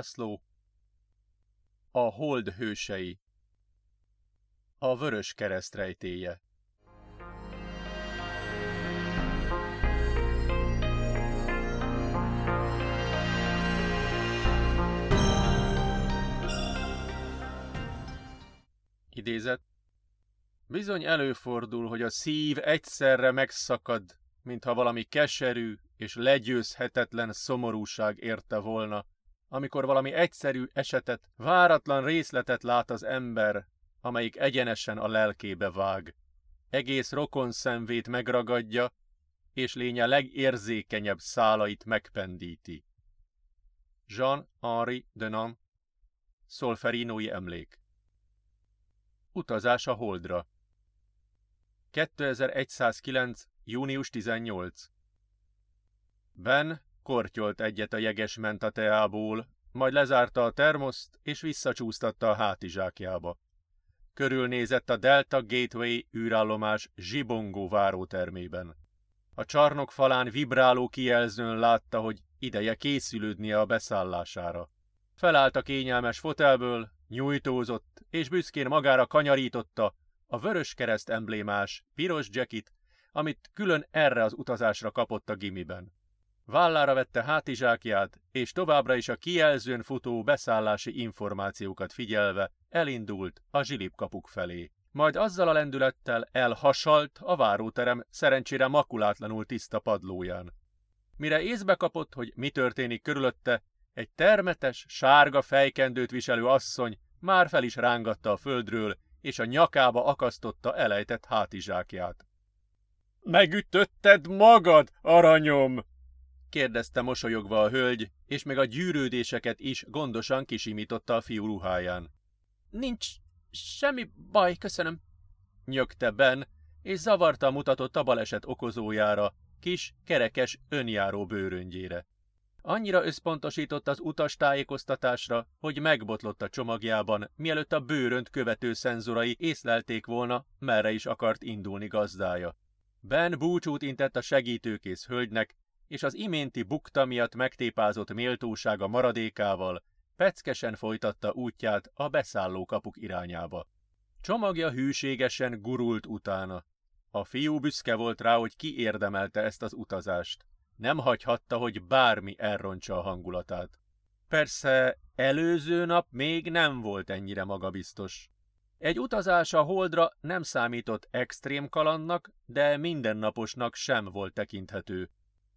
László A hold hősei A vörös kereszt rejtéje. Idézet. Bizony előfordul, hogy a szív egyszerre megszakad, mintha valami keserű és legyőzhetetlen szomorúság érte volna, amikor valami egyszerű esetet, váratlan részletet lát az ember, amelyik egyenesen a lelkébe vág. Egész rokon szemvét megragadja, és lénye legérzékenyebb szálait megpendíti. Jean-Henri Denon, Szolferinói emlék Utazás a Holdra 2109. június 18 Ben kortyolt egyet a jeges mentateából, majd lezárta a termoszt és visszacsúsztatta a hátizsákjába. Körülnézett a Delta Gateway űrállomás zsibongó várótermében. A csarnok falán vibráló kijelzőn látta, hogy ideje készülődnie a beszállására. Felállt a kényelmes fotelből, nyújtózott, és büszkén magára kanyarította a vörös kereszt emblémás, piros jackit, amit külön erre az utazásra kapott a gimiben. Vállára vette hátizsákját, és továbbra is a kijelzőn futó beszállási információkat figyelve elindult a zsilipkapuk felé. Majd azzal a lendülettel elhasalt a váróterem szerencsére makulátlanul tiszta padlóján. Mire észbe kapott, hogy mi történik körülötte, egy termetes, sárga fejkendőt viselő asszony már fel is rángatta a földről, és a nyakába akasztotta elejtett hátizsákját. Megütötted magad, aranyom! Kérdezte mosolyogva a hölgy, és még a gyűrődéseket is gondosan kisimította a fiú ruháján. Nincs semmi baj, köszönöm, nyögte Ben, és zavarta mutatott a baleset okozójára, kis, kerekes, önjáró bőröngyére. Annyira összpontosított az utas tájékoztatásra, hogy megbotlott a csomagjában, mielőtt a bőrönt követő szenzorai észlelték volna, merre is akart indulni gazdája. Ben búcsút intett a segítőkész hölgynek, és az iménti bukta miatt megtépázott méltósága maradékával peckesen folytatta útját a beszálló kapuk irányába. Csomagja hűségesen gurult utána. A fiú büszke volt rá, hogy ki érdemelte ezt az utazást. Nem hagyhatta, hogy bármi elrontsa a hangulatát. Persze előző nap még nem volt ennyire magabiztos. Egy utazás a holdra nem számított extrém kalandnak, de mindennaposnak sem volt tekinthető.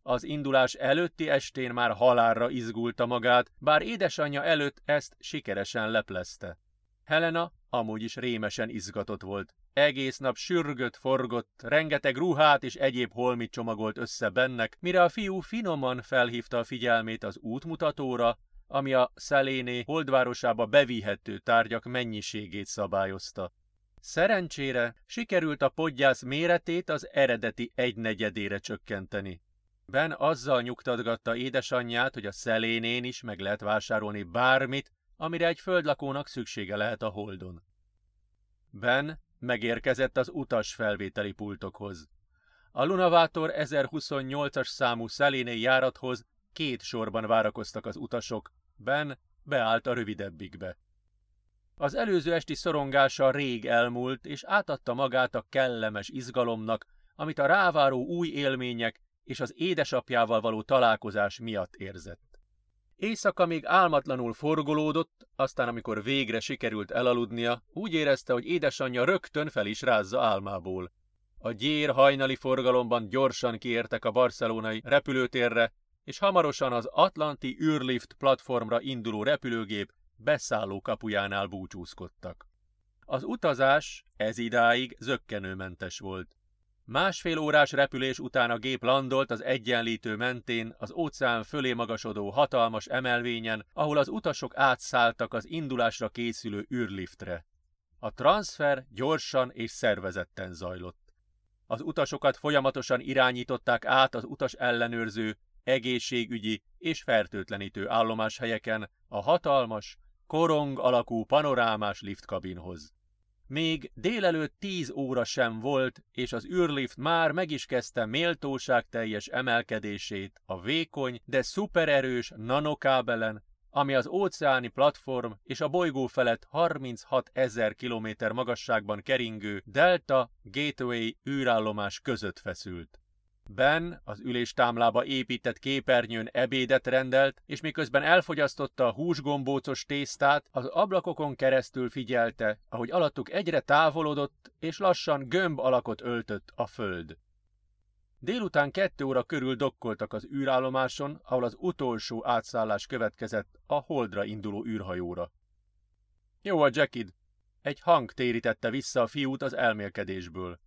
Az indulás előtti estén már halálra izgulta magát, bár édesanyja előtt ezt sikeresen leplezte. Helena amúgy is rémesen izgatott volt. Egész nap sürgött, forgott, rengeteg ruhát és egyéb holmit csomagolt össze bennek, mire a fiú finoman felhívta a figyelmét az útmutatóra, ami a Szeléné holdvárosába bevihető tárgyak mennyiségét szabályozta. Szerencsére sikerült a podgyász méretét az eredeti egynegyedére csökkenteni. Ben azzal nyugtatgatta édesanyját, hogy a szelénén is meg lehet vásárolni bármit, amire egy földlakónak szüksége lehet a holdon. Ben megérkezett az utas felvételi pultokhoz. A Lunavátor 1028-as számú szeléné járathoz két sorban várakoztak az utasok, Ben beállt a rövidebbikbe. Az előző esti szorongása rég elmúlt, és átadta magát a kellemes izgalomnak, amit a ráváró új élmények és az édesapjával való találkozás miatt érzett. Éjszaka még álmatlanul forgolódott, aztán amikor végre sikerült elaludnia, úgy érezte, hogy édesanyja rögtön fel is rázza álmából. A gyér hajnali forgalomban gyorsan kiértek a barcelonai repülőtérre, és hamarosan az Atlanti űrlift platformra induló repülőgép beszálló kapujánál búcsúzkodtak. Az utazás ez idáig zöggenőmentes volt. Másfél órás repülés után a gép landolt az egyenlítő mentén az óceán fölé magasodó hatalmas emelvényen, ahol az utasok átszálltak az indulásra készülő űrliftre. A transfer gyorsan és szervezetten zajlott. Az utasokat folyamatosan irányították át az utas ellenőrző, egészségügyi és fertőtlenítő állomáshelyeken a hatalmas, korong alakú panorámás liftkabinhoz. Még délelőtt tíz óra sem volt, és az űrlift már meg is kezdte méltóság teljes emelkedését a vékony, de szupererős nanokábelen, ami az óceáni platform és a bolygó felett 36 ezer kilométer magasságban keringő Delta Gateway űrállomás között feszült. Ben az üléstámlába épített képernyőn ebédet rendelt, és miközben elfogyasztotta a húsgombócos tésztát, az ablakokon keresztül figyelte, ahogy alattuk egyre távolodott, és lassan gömb alakot öltött a föld. Délután kettő óra körül dokkoltak az űrállomáson, ahol az utolsó átszállás következett a Holdra induló űrhajóra. Jó a Jackid! Egy hang térítette vissza a fiút az elmélkedésből.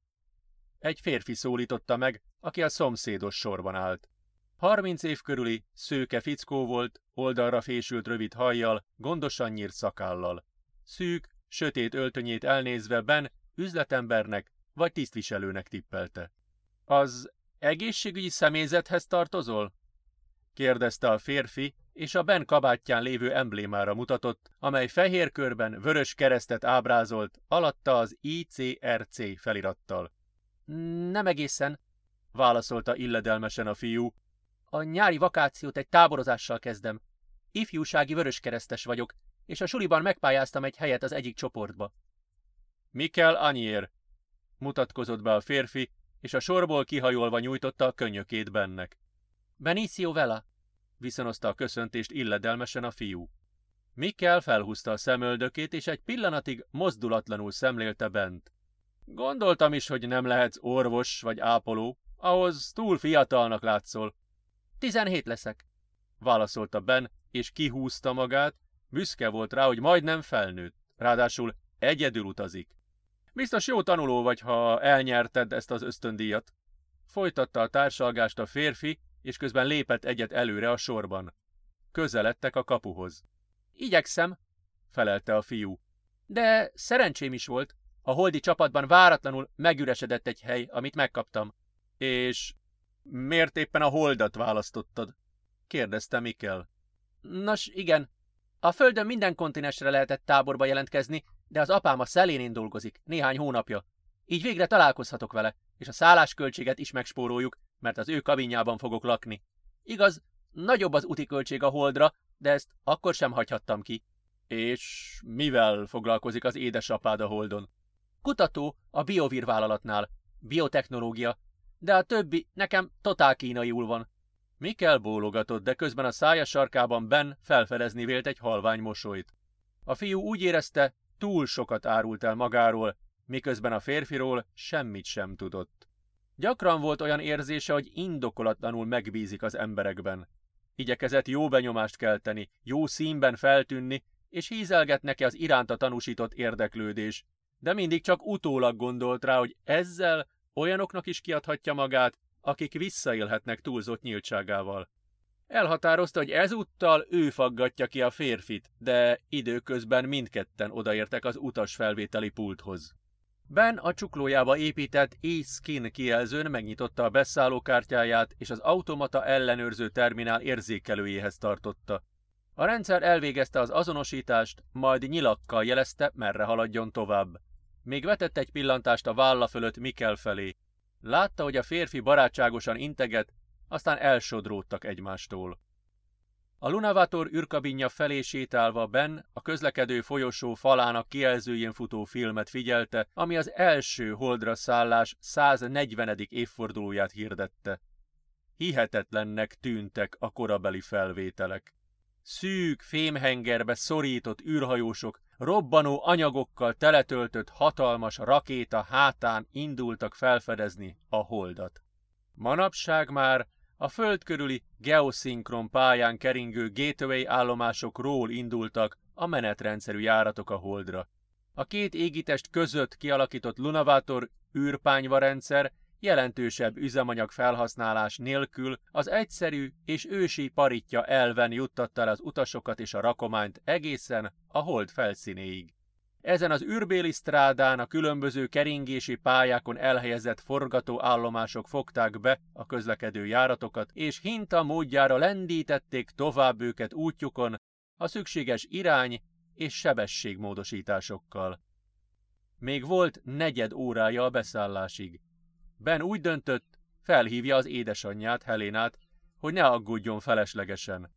Egy férfi szólította meg, aki a szomszédos sorban állt. Harminc év körüli, szőke fickó volt, oldalra fésült rövid hajjal, gondosan nyírt szakállal. Szűk, sötét öltönyét elnézve Ben üzletembernek vagy tisztviselőnek tippelte. Az egészségügyi személyzethez tartozol? kérdezte a férfi, és a Ben kabátján lévő emblémára mutatott, amely fehér körben vörös keresztet ábrázolt, alatta az ICRC felirattal. Nem egészen, válaszolta illedelmesen a fiú. A nyári vakációt egy táborozással kezdem. Ifjúsági vöröskeresztes vagyok, és a suliban megpályáztam egy helyet az egyik csoportba. Mikel Anier, mutatkozott be a férfi, és a sorból kihajolva nyújtotta a könnyökét bennek. Benicio Vela, viszonozta a köszöntést illedelmesen a fiú. Mikkel felhúzta a szemöldökét, és egy pillanatig mozdulatlanul szemlélte bent. Gondoltam is, hogy nem lehetsz orvos vagy ápoló, ahhoz túl fiatalnak látszol. Tizenhét leszek, válaszolta Ben, és kihúzta magát, büszke volt rá, hogy majdnem felnőtt, ráadásul egyedül utazik. Biztos jó tanuló vagy, ha elnyerted ezt az ösztöndíjat. Folytatta a társalgást a férfi, és közben lépett egyet előre a sorban. Közeledtek a kapuhoz. Igyekszem, felelte a fiú. De szerencsém is volt. A holdi csapatban váratlanul megüresedett egy hely, amit megkaptam. És miért éppen a holdat választottad? kérdezte Mikkel. Nos, igen. A Földön minden kontinensre lehetett táborba jelentkezni, de az apám a szelénén dolgozik, néhány hónapja. Így végre találkozhatok vele, és a szállásköltséget is megspóroljuk, mert az ő kabinjában fogok lakni. Igaz, nagyobb az úti költség a holdra, de ezt akkor sem hagyhattam ki. És mivel foglalkozik az édesapád a holdon? Kutató a Biovir vállalatnál. Biotechnológia. De a többi nekem totál kínaiul van. Mikkel bólogatott, de közben a szája sarkában Ben felfedezni vélt egy halvány mosolyt. A fiú úgy érezte, túl sokat árult el magáról, miközben a férfiról semmit sem tudott. Gyakran volt olyan érzése, hogy indokolatlanul megbízik az emberekben. Igyekezett jó benyomást kelteni, jó színben feltűnni, és hízelget neki az iránta tanúsított érdeklődés, de mindig csak utólag gondolt rá, hogy ezzel olyanoknak is kiadhatja magát, akik visszaélhetnek túlzott nyíltságával. Elhatározta, hogy ezúttal ő faggatja ki a férfit, de időközben mindketten odaértek az utas felvételi pulthoz. Ben a csuklójába épített e-skin kijelzőn megnyitotta a beszállókártyáját, és az automata ellenőrző terminál érzékelőjéhez tartotta. A rendszer elvégezte az azonosítást, majd nyilakkal jelezte, merre haladjon tovább. Még vetett egy pillantást a válla fölött Mikkel felé. Látta, hogy a férfi barátságosan integet, aztán elsodródtak egymástól. A Lunavator űrkabinja felé sétálva Ben a közlekedő folyosó falának kijelzőjén futó filmet figyelte, ami az első holdra szállás 140. évfordulóját hirdette. Hihetetlennek tűntek a korabeli felvételek. Szűk, fémhengerbe szorított űrhajósok robbanó anyagokkal teletöltött hatalmas rakéta hátán indultak felfedezni a holdat. Manapság már a föld körüli geoszinkron pályán keringő gateway állomásokról indultak a menetrendszerű járatok a holdra. A két égitest között kialakított Lunavátor űrpányva rendszer jelentősebb üzemanyag felhasználás nélkül az egyszerű és ősi paritja elven juttatta el az utasokat és a rakományt egészen a hold felszínéig. Ezen az űrbéli strádán a különböző keringési pályákon elhelyezett forgatóállomások fogták be a közlekedő járatokat, és hinta módjára lendítették tovább őket útjukon a szükséges irány és sebességmódosításokkal. Még volt negyed órája a beszállásig. Ben úgy döntött, felhívja az édesanyját, Helénát, hogy ne aggódjon feleslegesen.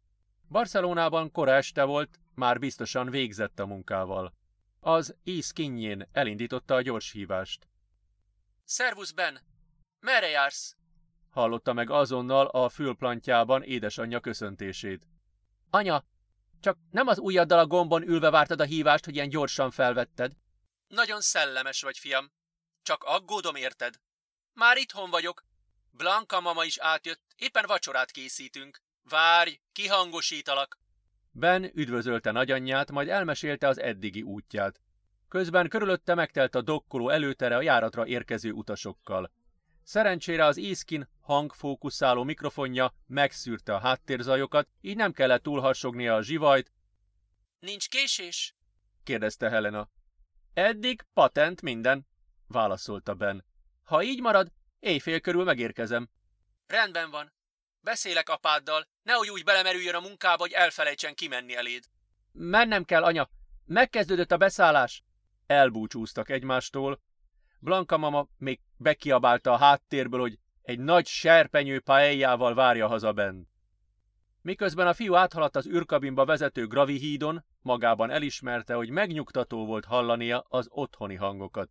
Barcelonában kora este volt, már biztosan végzett a munkával. Az íz kinyén elindította a gyors hívást. Szervusz, Ben! Merre jársz? Hallotta meg azonnal a fülplantjában édesanyja köszöntését. Anya, csak nem az ujjaddal a gombon ülve vártad a hívást, hogy ilyen gyorsan felvetted. Nagyon szellemes vagy, fiam. Csak aggódom érted. Már itthon vagyok. Blanka mama is átjött, éppen vacsorát készítünk. Várj, kihangosítalak. Ben üdvözölte nagyanyját, majd elmesélte az eddigi útját. Közben körülötte megtelt a dokkoló előtere a járatra érkező utasokkal. Szerencsére az Iskin hangfókuszáló mikrofonja megszűrte a háttérzajokat, így nem kellett túlharsognia a zsivajt. Nincs késés? kérdezte Helena. Eddig patent minden, válaszolta Ben. Ha így marad, éjfél körül megérkezem. Rendben van. Beszélek apáddal, nehogy úgy belemerüljön a munkába, hogy elfelejtsen kimenni eléd. Mennem kell, anya. Megkezdődött a beszállás. Elbúcsúztak egymástól. Blanka mama még bekiabálta a háttérből, hogy egy nagy serpenyő paelljával várja haza bent. Miközben a fiú áthaladt az űrkabinba vezető Gravi hídon, magában elismerte, hogy megnyugtató volt hallania az otthoni hangokat.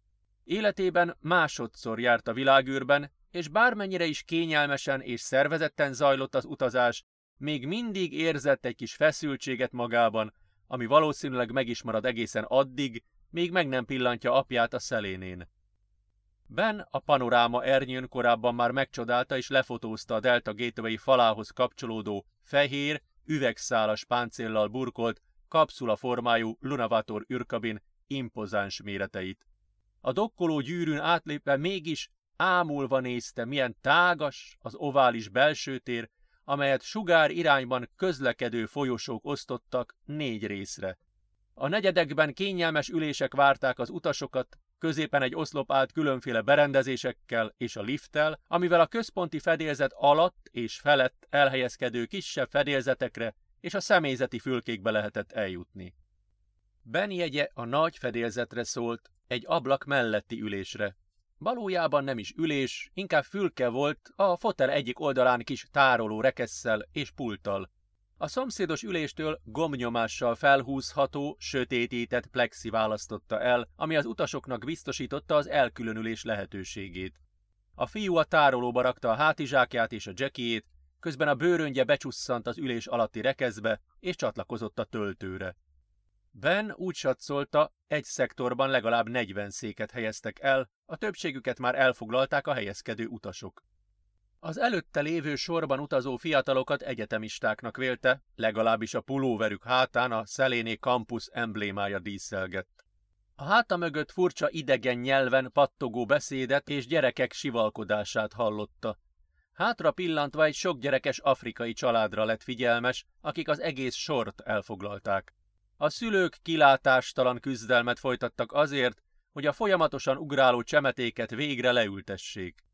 Életében másodszor járt a világűrben, és bármennyire is kényelmesen és szervezetten zajlott az utazás, még mindig érzett egy kis feszültséget magában, ami valószínűleg meg is marad egészen addig, még meg nem pillantja apját a szelénén. Ben a panoráma ernyőn korábban már megcsodálta és lefotózta a Delta Gateway falához kapcsolódó fehér, üvegszálas páncéllal burkolt, kapszula formájú Lunavator űrkabin impozáns méreteit. A dokkoló gyűrűn átlépve mégis ámulva nézte, milyen tágas az ovális belső tér, amelyet sugár irányban közlekedő folyosók osztottak négy részre. A negyedekben kényelmes ülések várták az utasokat, középen egy oszlop állt különféle berendezésekkel és a lifttel, amivel a központi fedélzet alatt és felett elhelyezkedő kisebb fedélzetekre és a személyzeti fülkékbe lehetett eljutni. Ben jegye a nagy fedélzetre szólt, egy ablak melletti ülésre. Valójában nem is ülés, inkább fülke volt, a fotel egyik oldalán kis tároló rekesszel és pulttal. A szomszédos üléstől gomnyomással felhúzható, sötétített plexi választotta el, ami az utasoknak biztosította az elkülönülés lehetőségét. A fiú a tárolóba rakta a hátizsákját és a jackiét, közben a bőröngye becsusszant az ülés alatti rekeszbe, és csatlakozott a töltőre. Ben úgy satszolta, egy szektorban legalább 40 széket helyeztek el, a többségüket már elfoglalták a helyezkedő utasok. Az előtte lévő sorban utazó fiatalokat egyetemistáknak vélte, legalábbis a pulóverük hátán a Szeléné Campus emblémája díszelgett. A háta mögött furcsa idegen nyelven pattogó beszédet és gyerekek sivalkodását hallotta. Hátra pillantva egy sok gyerekes afrikai családra lett figyelmes, akik az egész sort elfoglalták. A szülők kilátástalan küzdelmet folytattak azért, hogy a folyamatosan ugráló csemetéket végre leültessék.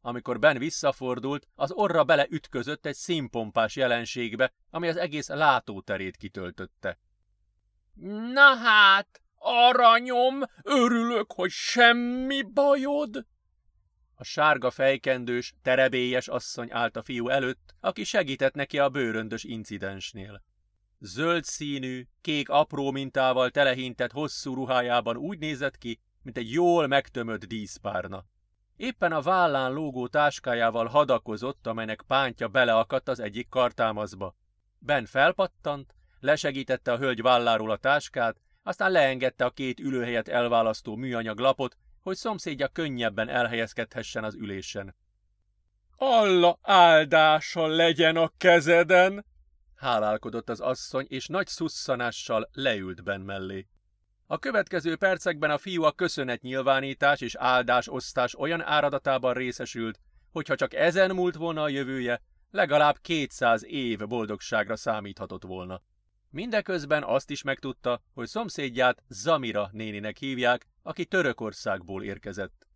Amikor Ben visszafordult, az orra beleütközött egy színpompás jelenségbe, ami az egész látóterét kitöltötte. Na hát, aranyom, örülök, hogy semmi bajod! A sárga fejkendős, terebélyes asszony állt a fiú előtt, aki segített neki a bőröndös incidensnél. Zöld színű, kék apró mintával telehintett hosszú ruhájában úgy nézett ki, mint egy jól megtömött díszpárna. Éppen a vállán lógó táskájával hadakozott, amelynek pántja beleakadt az egyik kartámazba. Ben felpattant, lesegítette a hölgy válláról a táskát, aztán leengedte a két ülőhelyet elválasztó műanyag lapot, hogy szomszédja könnyebben elhelyezkedhessen az ülésen. Alla áldása legyen a kezeden! Hálálkodott az asszony, és nagy szusszanással leült Ben mellé. A következő percekben a fiú a köszönetnyilvánítás és áldás osztás olyan áradatában részesült, hogyha csak ezen múlt volna a jövője, legalább 200 év boldogságra számíthatott volna. Mindeközben azt is megtudta, hogy szomszédját Zamira néninek hívják, aki Törökországból érkezett.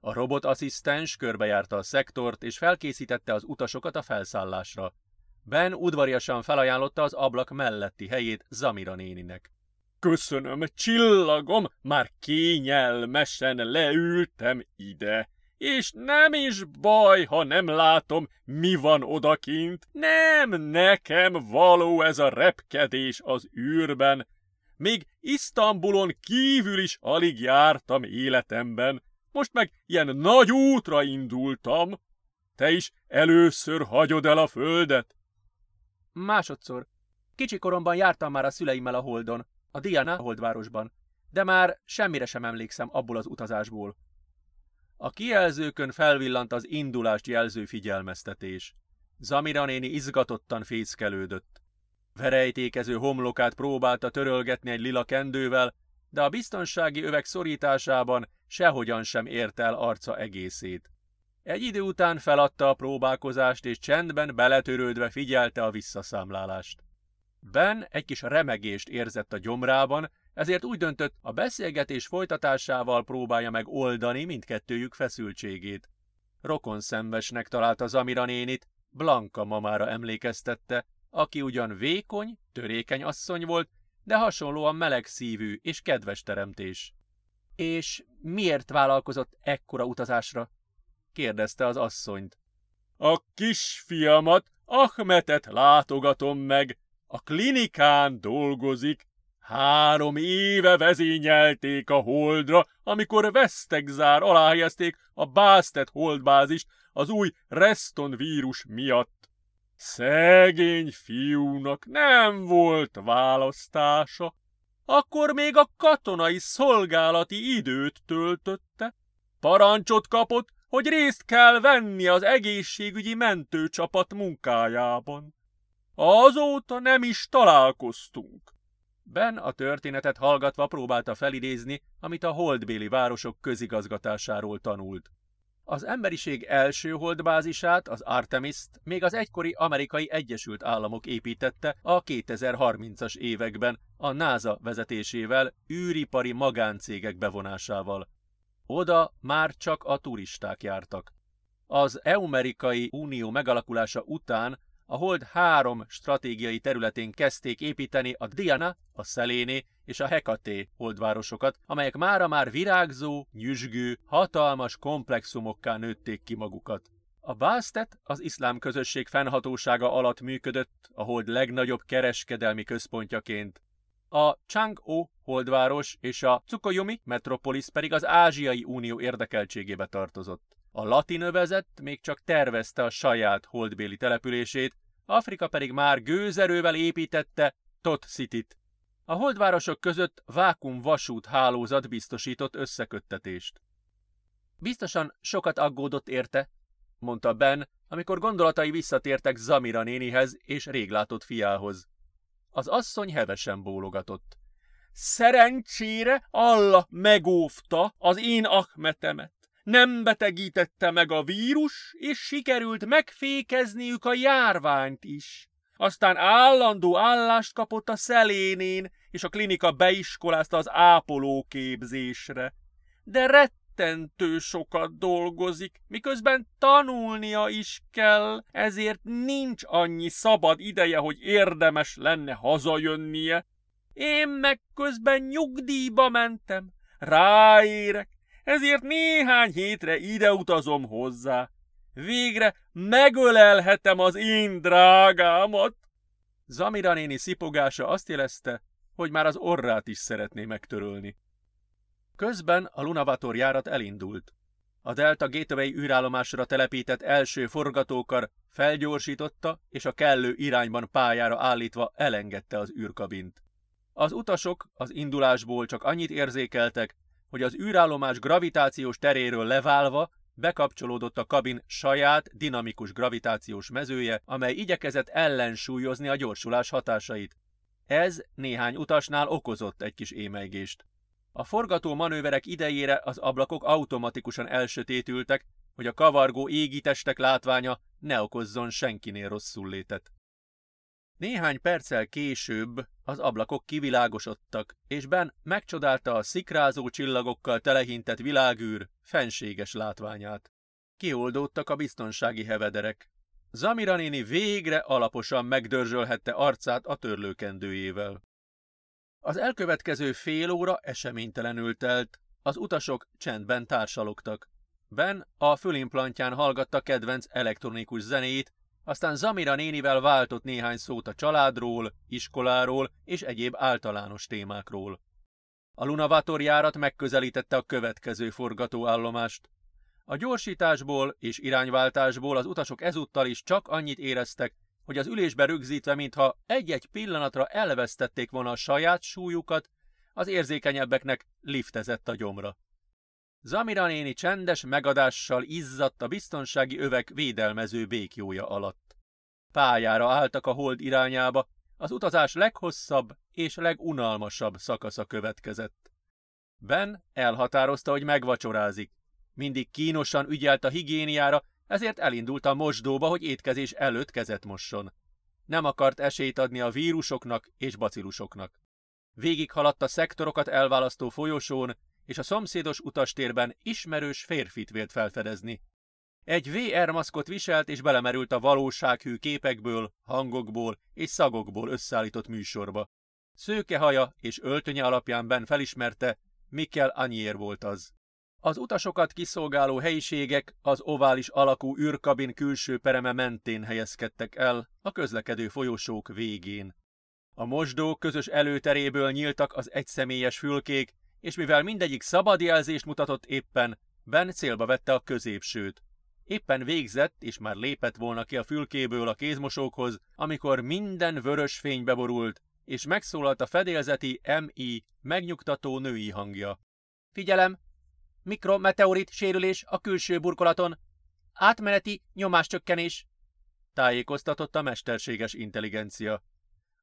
A robotasszisztens körbejárta a szektort és felkészítette az utasokat a felszállásra. Ben udvariasan felajánlotta az ablak melletti helyét Zamira néninek. Köszönöm, csillagom, már kényelmesen leültem ide. És nem is baj, ha nem látom, mi van odakint. Nem nekem való ez a repkedés az űrben. Még Isztambulon kívül is alig jártam életemben. Most meg ilyen nagy útra indultam. Te is először hagyod el a földet? Másodszor. Kicsi koromban jártam már a szüleimmel a Holdon, a Diana holdvárosban, de már semmire sem emlékszem abból az utazásból. A kijelzőkön felvillant az indulást jelző figyelmeztetés. Zamira néni izgatottan fészkelődött. Verejtékező homlokát próbálta törölgetni egy lila kendővel, de a biztonsági övek szorításában sehogyan sem ért el arca egészét. Egy idő után feladta a próbálkozást, és csendben beletörődve figyelte a visszaszámlálást. Ben egy kis remegést érzett a gyomrában, ezért úgy döntött, a beszélgetés folytatásával próbálja meg oldani mindkettőjük feszültségét. Rokon szembesnek találta Zamira nénit, Blanka mamára emlékeztette, aki ugyan vékony, törékeny asszony volt, de hasonlóan meleg szívű és kedves teremtés. És miért vállalkozott ekkora utazásra? Kérdezte az asszonyt. A kisfiamat, Ahmetet látogatom meg. A klinikán dolgozik. Három éve vezényelték a holdra, amikor Vesztegzár aláhelyezték a Bastet holdbázist az új Reston vírus miatt. Szegény fiúnak nem volt választása. Akkor még a katonai szolgálati időt töltötte. Parancsot kapott, hogy részt kell venni az egészségügyi mentőcsapat munkájában. Azóta nem is találkoztunk. Ben a történetet hallgatva próbálta felidézni, amit a holdbéli városok közigazgatásáról tanult. Az emberiség első holdbázisát, az Artemis-t még az egykori amerikai Egyesült Államok építette a 2030-as években a NASA vezetésével, űripari magáncégek bevonásával. Oda már csak a turisták jártak. Az EU-amerikai Unió megalakulása után a Hold három stratégiai területén kezdték építeni a Diana, a Szeléné és a Hekaté holdvárosokat, amelyek mára már virágzó, nyüzsgő, hatalmas komplexumokká nőtték ki magukat. A Bastet az iszlám közösség fennhatósága alatt működött a hold legnagyobb kereskedelmi központjaként. A Chang'o holdváros és a Tsukuyomi metropolis pedig az Ázsiai Unió érdekeltségébe tartozott. A latin övezet még csak tervezte a saját holdbéli települését, Afrika pedig már gőzerővel építette Tot City-t. A holdvárosok között vákum vasút hálózat biztosított összeköttetést. Biztosan sokat aggódott érte, mondta Ben, amikor gondolatai visszatértek Zamira nénihez és réglátott fiához. Az asszony hevesen bólogatott. Szerencsére Allah megóvta az én akmetemet nem betegítette meg a vírus, és sikerült megfékezniük a járványt is. Aztán állandó állást kapott a szelénén, és a klinika beiskolázta az ápolóképzésre. De rettentő sokat dolgozik, miközben tanulnia is kell, ezért nincs annyi szabad ideje, hogy érdemes lenne hazajönnie. Én meg közben nyugdíjba mentem, ráérek, ezért néhány hétre ide utazom hozzá. Végre megölelhetem az én drágámat. Zamira néni szipogása azt jelezte, hogy már az orrát is szeretné megtörölni. Közben a Lunavator járat elindult. A Delta Gateway űrállomásra telepített első forgatókar felgyorsította, és a kellő irányban pályára állítva elengedte az űrkabint. Az utasok az indulásból csak annyit érzékeltek, hogy az űrállomás gravitációs teréről leválva bekapcsolódott a kabin saját dinamikus gravitációs mezője, amely igyekezett ellensúlyozni a gyorsulás hatásait. Ez néhány utasnál okozott egy kis émeigést. A forgató manőverek idejére az ablakok automatikusan elsötétültek, hogy a kavargó égitestek látványa ne okozzon senkinél rosszul létet. Néhány perccel később az ablakok kivilágosodtak, és Ben megcsodálta a szikrázó csillagokkal telehintett világűr fenséges látványát. Kioldódtak a biztonsági hevederek. Zamira néni végre alaposan megdörzsölhette arcát a törlőkendőjével. Az elkövetkező fél óra eseménytelenül telt, az utasok csendben társalogtak. Ben a fülimplantján hallgatta kedvenc elektronikus zenét, aztán Zamira nénivel váltott néhány szót a családról, iskoláról és egyéb általános témákról. A Lunavator járat megközelítette a következő forgatóállomást. A gyorsításból és irányváltásból az utasok ezúttal is csak annyit éreztek, hogy az ülésbe rögzítve, mintha egy-egy pillanatra elvesztették volna a saját súlyukat, az érzékenyebbeknek liftezett a gyomra. Zamira néni csendes megadással izzadt a biztonsági övek védelmező békjója alatt. Pályára álltak a hold irányába, az utazás leghosszabb és legunalmasabb szakasza következett. Ben elhatározta, hogy megvacsorázik. Mindig kínosan ügyelt a higiéniára, ezért elindult a mosdóba, hogy étkezés előtt kezet mosson. Nem akart esélyt adni a vírusoknak és bacillusoknak. Végig haladt a szektorokat elválasztó folyosón, és a szomszédos utastérben ismerős férfit vélt felfedezni. Egy VR maszkot viselt és belemerült a valósághű képekből, hangokból és szagokból összeállított műsorba. Szőke haja és öltönye alapján Ben felismerte, Mikkel Anier volt az. Az utasokat kiszolgáló helyiségek az ovális alakú űrkabin külső pereme mentén helyezkedtek el, a közlekedő folyosók végén. A mosdó közös előteréből nyíltak az egyszemélyes fülkék, és mivel mindegyik szabad jelzést mutatott éppen, Ben célba vette a középsőt. Éppen végzett, és már lépett volna ki a fülkéből a kézmosókhoz, amikor minden vörös fénybe borult, és megszólalt a fedélzeti MI megnyugtató női hangja. Figyelem! Mikrometeorit sérülés a külső burkolaton. Átmeneti nyomáscsökkenés. Tájékoztatott a mesterséges intelligencia.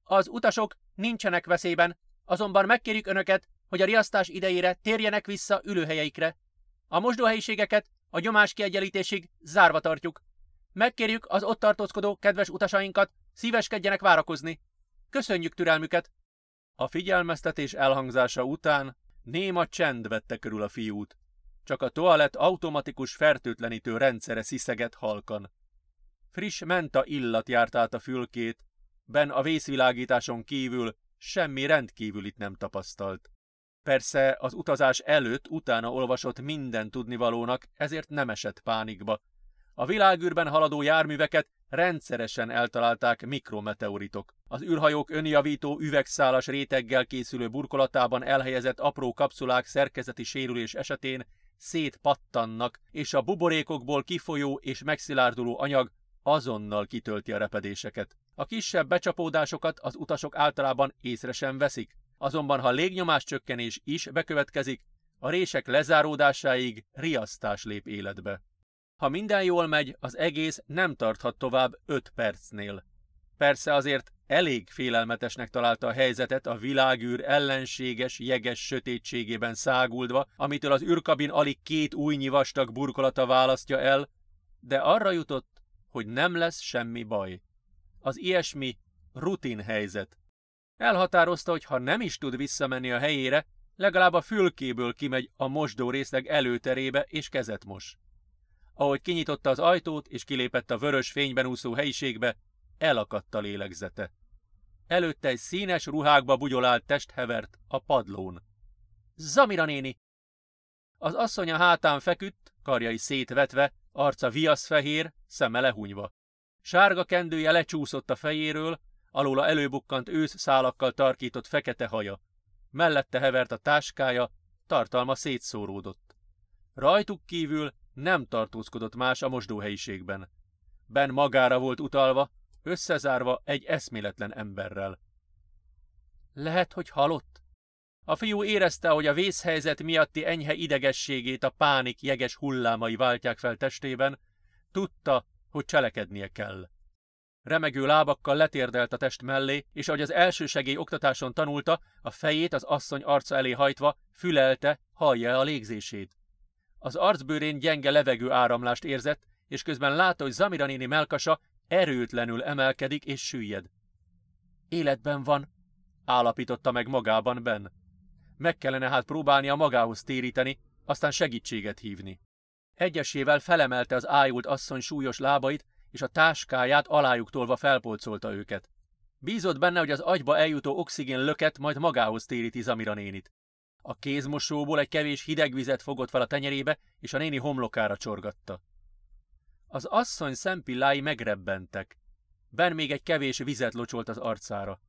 Az utasok nincsenek veszélyben, azonban megkérjük önöket, hogy a riasztás idejére térjenek vissza ülőhelyeikre. A mosdóhelyiségeket a nyomás kiegyenlítésig zárva tartjuk. Megkérjük az ott tartózkodó kedves utasainkat, szíveskedjenek várakozni. Köszönjük türelmüket! A figyelmeztetés elhangzása után néma csend vette körül a fiút. Csak a toalett automatikus fertőtlenítő rendszere sziszegett halkan. Friss menta illat járt át a fülkét, Ben a vészvilágításon kívül semmi rendkívülit nem tapasztalt. Persze az utazás előtt utána olvasott minden tudnivalónak, ezért nem esett pánikba. A világűrben haladó járműveket rendszeresen eltalálták mikrometeoritok. Az űrhajók önjavító üvegszálas réteggel készülő burkolatában elhelyezett apró kapszulák szerkezeti sérülés esetén szétpattannak, és a buborékokból kifolyó és megszilárduló anyag azonnal kitölti a repedéseket. A kisebb becsapódásokat az utasok általában észre sem veszik, Azonban ha légnyomás csökkenés is bekövetkezik, a rések lezáródásáig riasztás lép életbe. Ha minden jól megy, az egész nem tarthat tovább 5 percnél. Persze azért elég félelmetesnek találta a helyzetet a világűr ellenséges, jeges sötétségében száguldva, amitől az űrkabin alig két újnyi vastag burkolata választja el, de arra jutott, hogy nem lesz semmi baj. Az ilyesmi rutin helyzet, Elhatározta, hogy ha nem is tud visszamenni a helyére, legalább a fülkéből kimegy a mosdó részleg előterébe és kezet mos. Ahogy kinyitotta az ajtót és kilépett a vörös fényben úszó helyiségbe, elakadt a lélegzete. Előtte egy színes ruhákba bugyolált test hevert a padlón. Zamira néni! Az asszony a hátán feküdt, karjai szétvetve, arca viaszfehér, szeme lehunyva. Sárga kendője lecsúszott a fejéről, alóla előbukkant ősz szálakkal tarkított fekete haja. Mellette hevert a táskája, tartalma szétszóródott. Rajtuk kívül nem tartózkodott más a mosdóhelyiségben. Ben magára volt utalva, összezárva egy eszméletlen emberrel. Lehet, hogy halott? A fiú érezte, hogy a vészhelyzet miatti enyhe idegességét a pánik jeges hullámai váltják fel testében, tudta, hogy cselekednie kell. Remegő lábakkal letérdelt a test mellé, és ahogy az elsősegély oktatáson tanulta, a fejét az asszony arca elé hajtva, fülelte, hallja a légzését. Az arcbőrén gyenge levegő áramlást érzett, és közben látta, hogy Zamira néni melkasa erőtlenül emelkedik és süllyed. Életben van, állapította meg magában Ben. Meg kellene hát próbálnia magához téríteni, aztán segítséget hívni. Egyesével felemelte az ájult asszony súlyos lábait, és a táskáját alájuk tolva felpolcolta őket. Bízott benne, hogy az agyba eljutó oxigén löket majd magához téríti Zamira nénit. A kézmosóból egy kevés hideg vizet fogott fel a tenyerébe, és a néni homlokára csorgatta. Az asszony szempillái megrebbentek. Ben még egy kevés vizet locsolt az arcára.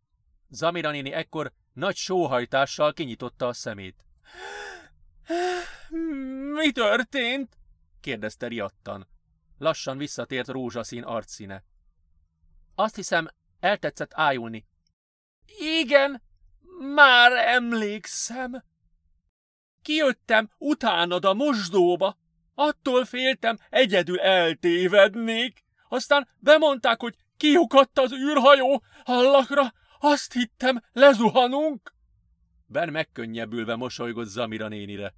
Zamira néni ekkor nagy sóhajtással kinyitotta a szemét. Mi történt? kérdezte riadtan. Lassan visszatért rózsaszín arcszíne. Azt hiszem, eltetszett ájulni. Igen, már emlékszem. Kijöttem utánad a mosdóba. Attól féltem, egyedül eltévednék. Aztán bemondták, hogy kiukadt az űrhajó hallakra. Azt hittem, lezuhanunk. Ben megkönnyebbülve mosolygott Zamira nénire.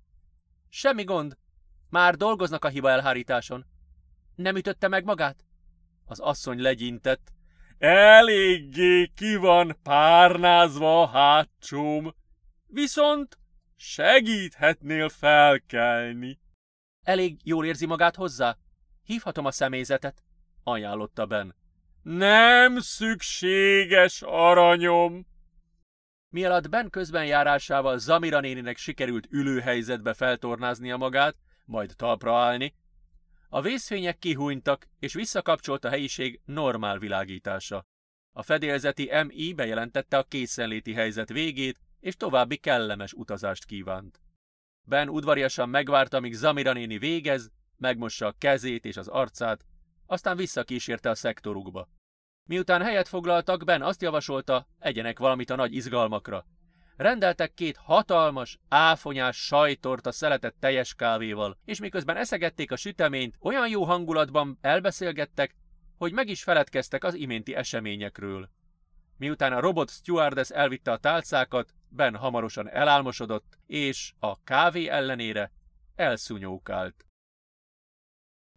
Semmi gond. Már dolgoznak a hiba elhárításon. Nem ütötte meg magát? Az asszony legyintett. Eléggé ki van párnázva a hátsóm. Viszont segíthetnél felkelni. Elég jól érzi magát hozzá? Hívhatom a személyzetet? Ajánlotta Ben. Nem szükséges, aranyom! Mielőtt Ben közbenjárásával Zamira néninek sikerült ülőhelyzetbe feltornáznia magát, majd talpra állni, a vészfények kihúnytak, és visszakapcsolt a helyiség normál világítása. A fedélzeti MI bejelentette a készenléti helyzet végét, és további kellemes utazást kívánt. Ben udvariasan megvárta, míg Zamira néni végez, megmossa a kezét és az arcát, aztán visszakísérte a szektorukba. Miután helyet foglaltak, Ben azt javasolta, egyenek valamit a nagy izgalmakra. Rendeltek két hatalmas, áfonyás sajtort a szeletett teljes kávéval, és miközben eszegették a süteményt, olyan jó hangulatban elbeszélgettek, hogy meg is feledkeztek az iménti eseményekről. Miután a robot stewardess elvitte a tálcákat, Ben hamarosan elálmosodott, és a kávé ellenére elszúnyókált.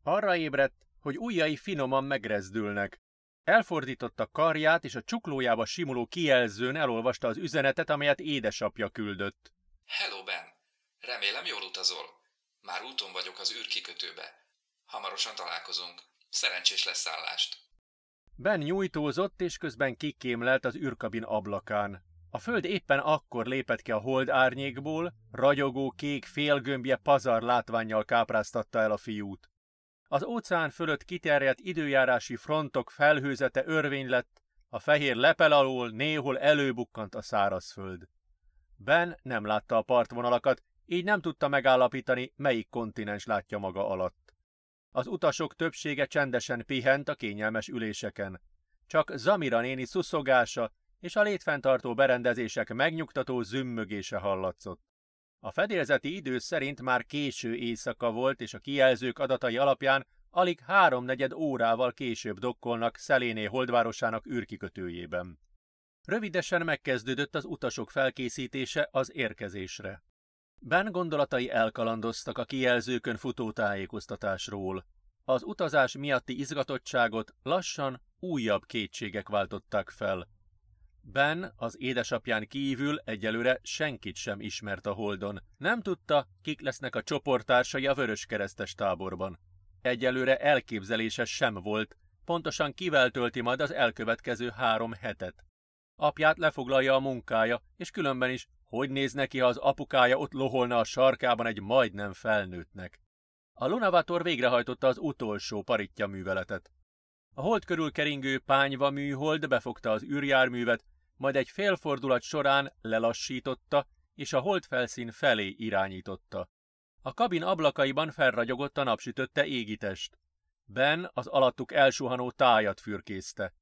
Arra ébredt, hogy ujjai finoman megrezdülnek. Elfordította karját, és a csuklójába simuló kijelzőn elolvasta az üzenetet, amelyet édesapja küldött. Hello, Ben! Remélem jól utazol. Már úton vagyok az űrkikötőbe. Hamarosan találkozunk. Szerencsés leszállást. Ben nyújtózott, és közben kikémlelt az űrkabin ablakán. A föld éppen akkor lépett ki a hold árnyékból, ragyogó kék félgömbje pazar látványjal kápráztatta el a fiút. Az óceán fölött kiterjedt időjárási frontok felhőzete örvény lett, a fehér lepel alól néhol előbukkant a szárazföld. Ben nem látta a partvonalakat, így nem tudta megállapítani, melyik kontinens látja maga alatt. Az utasok többsége csendesen pihent a kényelmes üléseken. Csak Zamira néni szuszogása és a létfenntartó berendezések megnyugtató zümmögése hallatszott. A fedélzeti idő szerint már késő éjszaka volt, és a kijelzők adatai alapján alig háromnegyed órával később dokkolnak Szeléné holdvárosának űrkikötőjében. Rövidesen megkezdődött az utasok felkészítése az érkezésre. Ben gondolatai elkalandoztak a kijelzőkön futó tájékoztatásról. Az utazás miatti izgatottságot lassan újabb kétségek váltották fel. Ben az édesapján kívül egyelőre senkit sem ismert a Holdon. Nem tudta, kik lesznek a csoporttársai a vöröskeresztes táborban. Egyelőre elképzelése sem volt, pontosan kivel tölti majd az elkövetkező három hetet. Apját lefoglalja a munkája, és különben is, hogy néz neki, ha az apukája ott loholna a sarkában egy majdnem felnőttnek. A Lunavator végrehajtotta az utolsó paritja műveletet. A hold körül keringő pányva műhold befogta az űrjárművet, majd egy félfordulat során lelassította, és a holdfelszín felé irányította. A kabin ablakaiban felragyogott a napsütötte égitest. Ben az alattuk elsuhanó tájat fürkészte.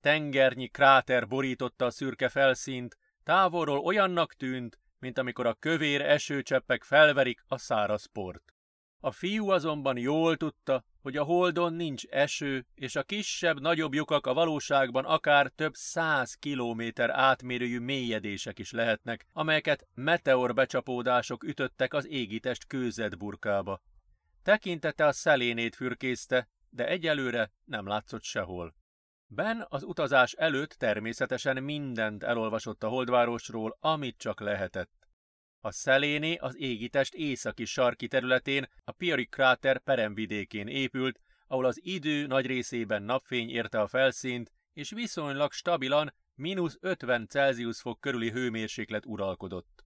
Tengernyi kráter borította a szürke felszínt, távolról olyannak tűnt, mint amikor a kövér esőcseppek felverik a száraz port. A fiú azonban jól tudta, hogy a holdon nincs eső, és a kisebb-nagyobb lyukak a valóságban akár több száz kilométer átmérőjű mélyedések is lehetnek, amelyeket meteorbecsapódások ütöttek az égitest kőzetburkába. Tekintete a szelénét fürkészte, de egyelőre nem látszott sehol. Ben az utazás előtt természetesen mindent elolvasott a holdvárosról, amit csak lehetett. A szeléné az égitest északi sarki területén, a Pieri kráter peremvidékén épült, ahol az idő nagy részében napfény érte a felszínt, és viszonylag stabilan mínusz 50 Celsius fok körüli hőmérséklet uralkodott.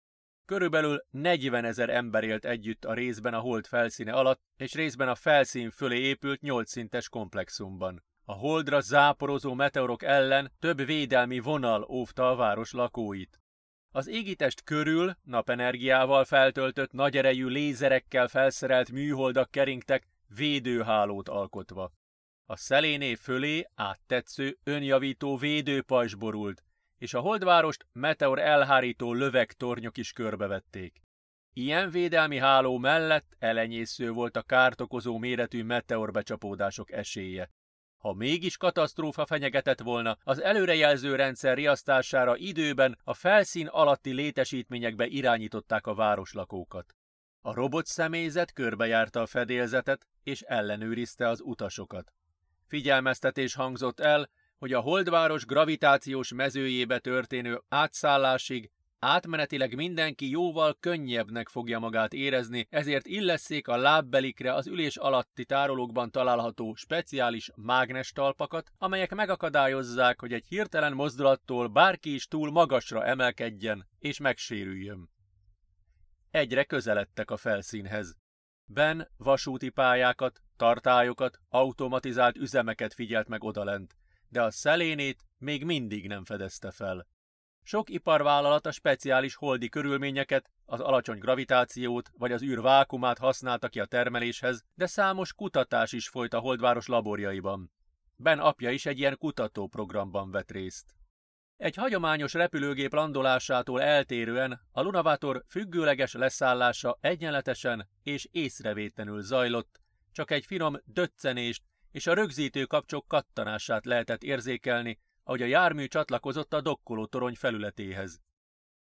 Körülbelül 40 ezer ember élt együtt a részben a hold felszíne alatt, és részben a felszín fölé épült 8 szintes komplexumban. A holdra záporozó meteorok ellen több védelmi vonal óvta a város lakóit. Az égitest körül napenergiával feltöltött nagyerejű lézerekkel felszerelt műholdak keringtek védőhálót alkotva. A szeléné fölé áttetsző, önjavító védőpajzs borult, és a holdvárost meteor elhárító lövegtornyok is körbevették. Ilyen védelmi háló mellett elenyésző volt a kárt okozó méretű meteorbecsapódások esélye. Ha mégis katasztrófa fenyegetett volna, az előrejelző rendszer riasztására időben a felszín alatti létesítményekbe irányították a városlakókat. A robot személyzet körbejárta a fedélzetet, és ellenőrizte az utasokat. Figyelmeztetés hangzott el, hogy a holdváros gravitációs mezőjébe történő átszállásig Átmenetileg mindenki jóval könnyebbnek fogja magát érezni, ezért illesszék a lábbelikre az ülés alatti tárolókban található speciális mágnestalpakat, amelyek megakadályozzák, hogy egy hirtelen mozdulattól bárki is túl magasra emelkedjen és megsérüljön. Egyre közeledtek a felszínhez. Ben vasúti pályákat, tartályokat, automatizált üzemeket figyelt meg odalent, de a szelénét még mindig nem fedezte fel. Sok iparvállalat a speciális holdi körülményeket, az alacsony gravitációt vagy az űr vákumát használta ki a termeléshez, de számos kutatás is folyt a holdváros laborjaiban. Ben apja is egy ilyen kutatóprogramban vett részt. Egy hagyományos repülőgép landolásától eltérően a Lunavátor függőleges leszállása egyenletesen és észrevétlenül zajlott, csak egy finom döccenést és a rögzítő kapcsok kattanását lehetett érzékelni, ahogy a jármű csatlakozott a dokkoló torony felületéhez.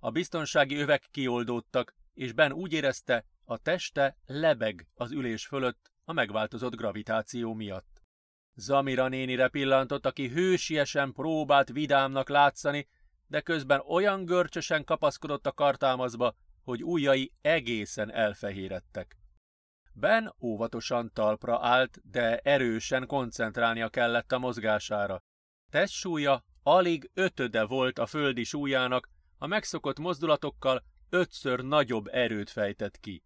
A biztonsági övek kioldódtak, és Ben úgy érezte, a teste lebeg az ülés fölött a megváltozott gravitáció miatt. Zamira nénire pillantott, aki hősiesen próbált vidámnak látszani, de közben olyan görcsösen kapaszkodott a kartámazba, hogy ujjai egészen elfehérettek. Ben óvatosan talpra állt, de erősen koncentrálnia kellett a mozgására. Testsúlya alig ötöde volt a földi súlyának, a megszokott mozdulatokkal ötször nagyobb erőt fejtett ki.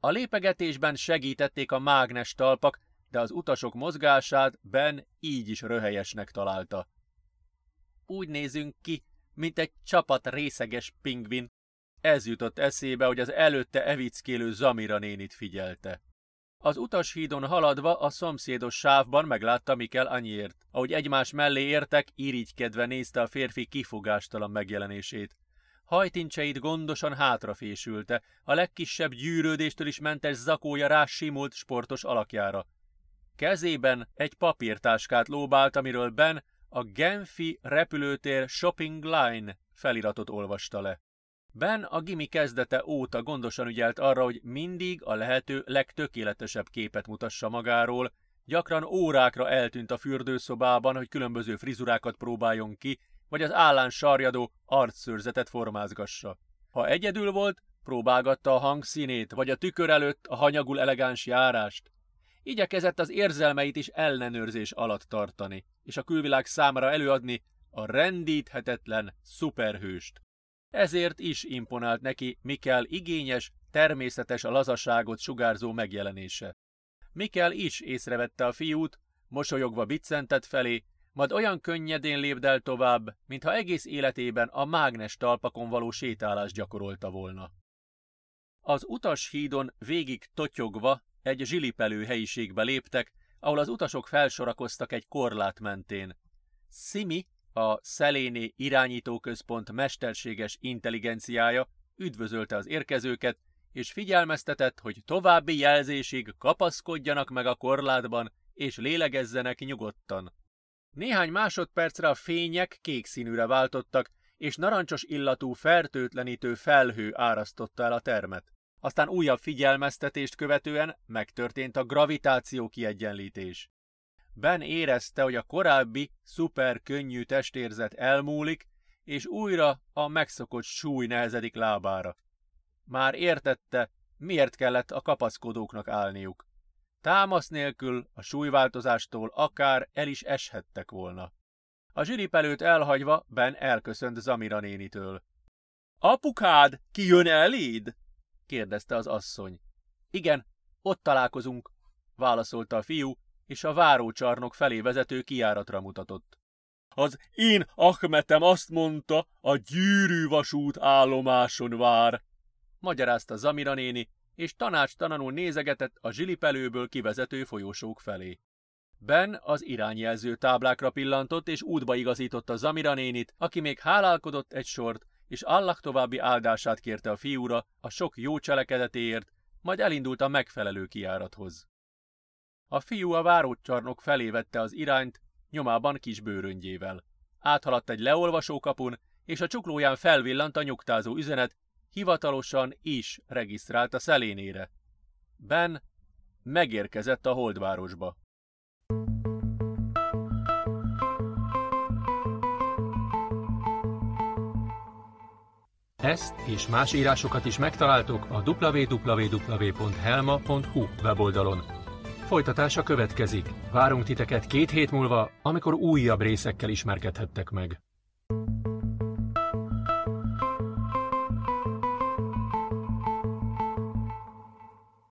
A lépegetésben segítették a mágnes talpak, de az utasok mozgását Ben így is röhelyesnek találta. Úgy nézünk ki, mint egy csapat részeges pingvin. Ez jutott eszébe, hogy az előtte evickélő Zamira nénit figyelte. Az utashídon haladva a szomszédos sávban meglátta Mikel Anyért. Ahogy egymás mellé értek, irigykedve nézte a férfi kifogástalan megjelenését. Hajtincseit gondosan hátrafésülte, a legkisebb gyűrődéstől is mentes zakója rá simult sportos alakjára. Kezében egy papírtáskát lóbált, amiről Ben a Genfi repülőtér Shopping Line feliratot olvasta le. Ben a gimi kezdete óta gondosan ügyelt arra, hogy mindig a lehető legtökéletesebb képet mutassa magáról, gyakran órákra eltűnt a fürdőszobában, hogy különböző frizurákat próbáljon ki, vagy az állán sarjadó arcszőrzetet formázgassa. Ha egyedül volt, próbálgatta a hangszínét, vagy a tükör előtt a hanyagul elegáns járást. Igyekezett az érzelmeit is ellenőrzés alatt tartani, és a külvilág számára előadni a rendíthetetlen szuperhőst. Ezért is imponált neki Mikel igényes, természetes a lazaságot sugárzó megjelenése. Mikel is észrevette a fiút, mosolyogva biccentett felé, majd olyan könnyedén lépdel tovább, mintha egész életében a mágnes talpakon való sétálást gyakorolta volna. Az utas hídon végig totyogva egy zsilipelő helyiségbe léptek, ahol az utasok felsorakoztak egy korlát mentén. Simi a Szeléné irányítóközpont mesterséges intelligenciája üdvözölte az érkezőket, és figyelmeztetett, hogy további jelzésig kapaszkodjanak meg a korlátban, és lélegezzenek nyugodtan. Néhány másodpercre a fények kék színűre váltottak, és narancsos illatú fertőtlenítő felhő árasztotta el a termet. Aztán újabb figyelmeztetést követően megtörtént a gravitáció kiegyenlítés. Ben érezte, hogy a korábbi, szuper könnyű testérzet elmúlik, és újra a megszokott súly nehezedik lábára. Már értette, miért kellett a kapaszkodóknak állniuk. Támasz nélkül a súlyváltozástól akár el is eshettek volna. A zsiripelőt elhagyva Ben elköszönt Zamira nénitől. Apukád kijön eléd? kérdezte az asszony. Igen, ott találkozunk, válaszolta a fiú, és a várócsarnok felé vezető kiáratra mutatott. Az én Ahmetem azt mondta, a gyűrűvasút állomáson vár, magyarázta Zamira néni, és tanácstalanul nézegetett a zsilipelőből kivezető folyosók felé. Ben az irányjelző táblákra pillantott, és útba igazította Zamira nénit, aki még hálálkodott egy sort, és Allah további áldását kérte a fiúra a sok jó cselekedetéért, majd elindult a megfelelő kiárathoz. A fiú a várócsarnok felé vette az irányt, nyomában kis bőröngyével. Áthaladt egy leolvasó kapun, és a csuklóján felvillant a nyugtázó üzenet, hivatalosan is regisztrált a szelénére. Ben megérkezett a Holdvárosba. Ezt és más írásokat is megtaláltok a www.helma.hu weboldalon. Folytatása következik. Várunk titeket két hét múlva, amikor újabb részekkel ismerkedhettek meg.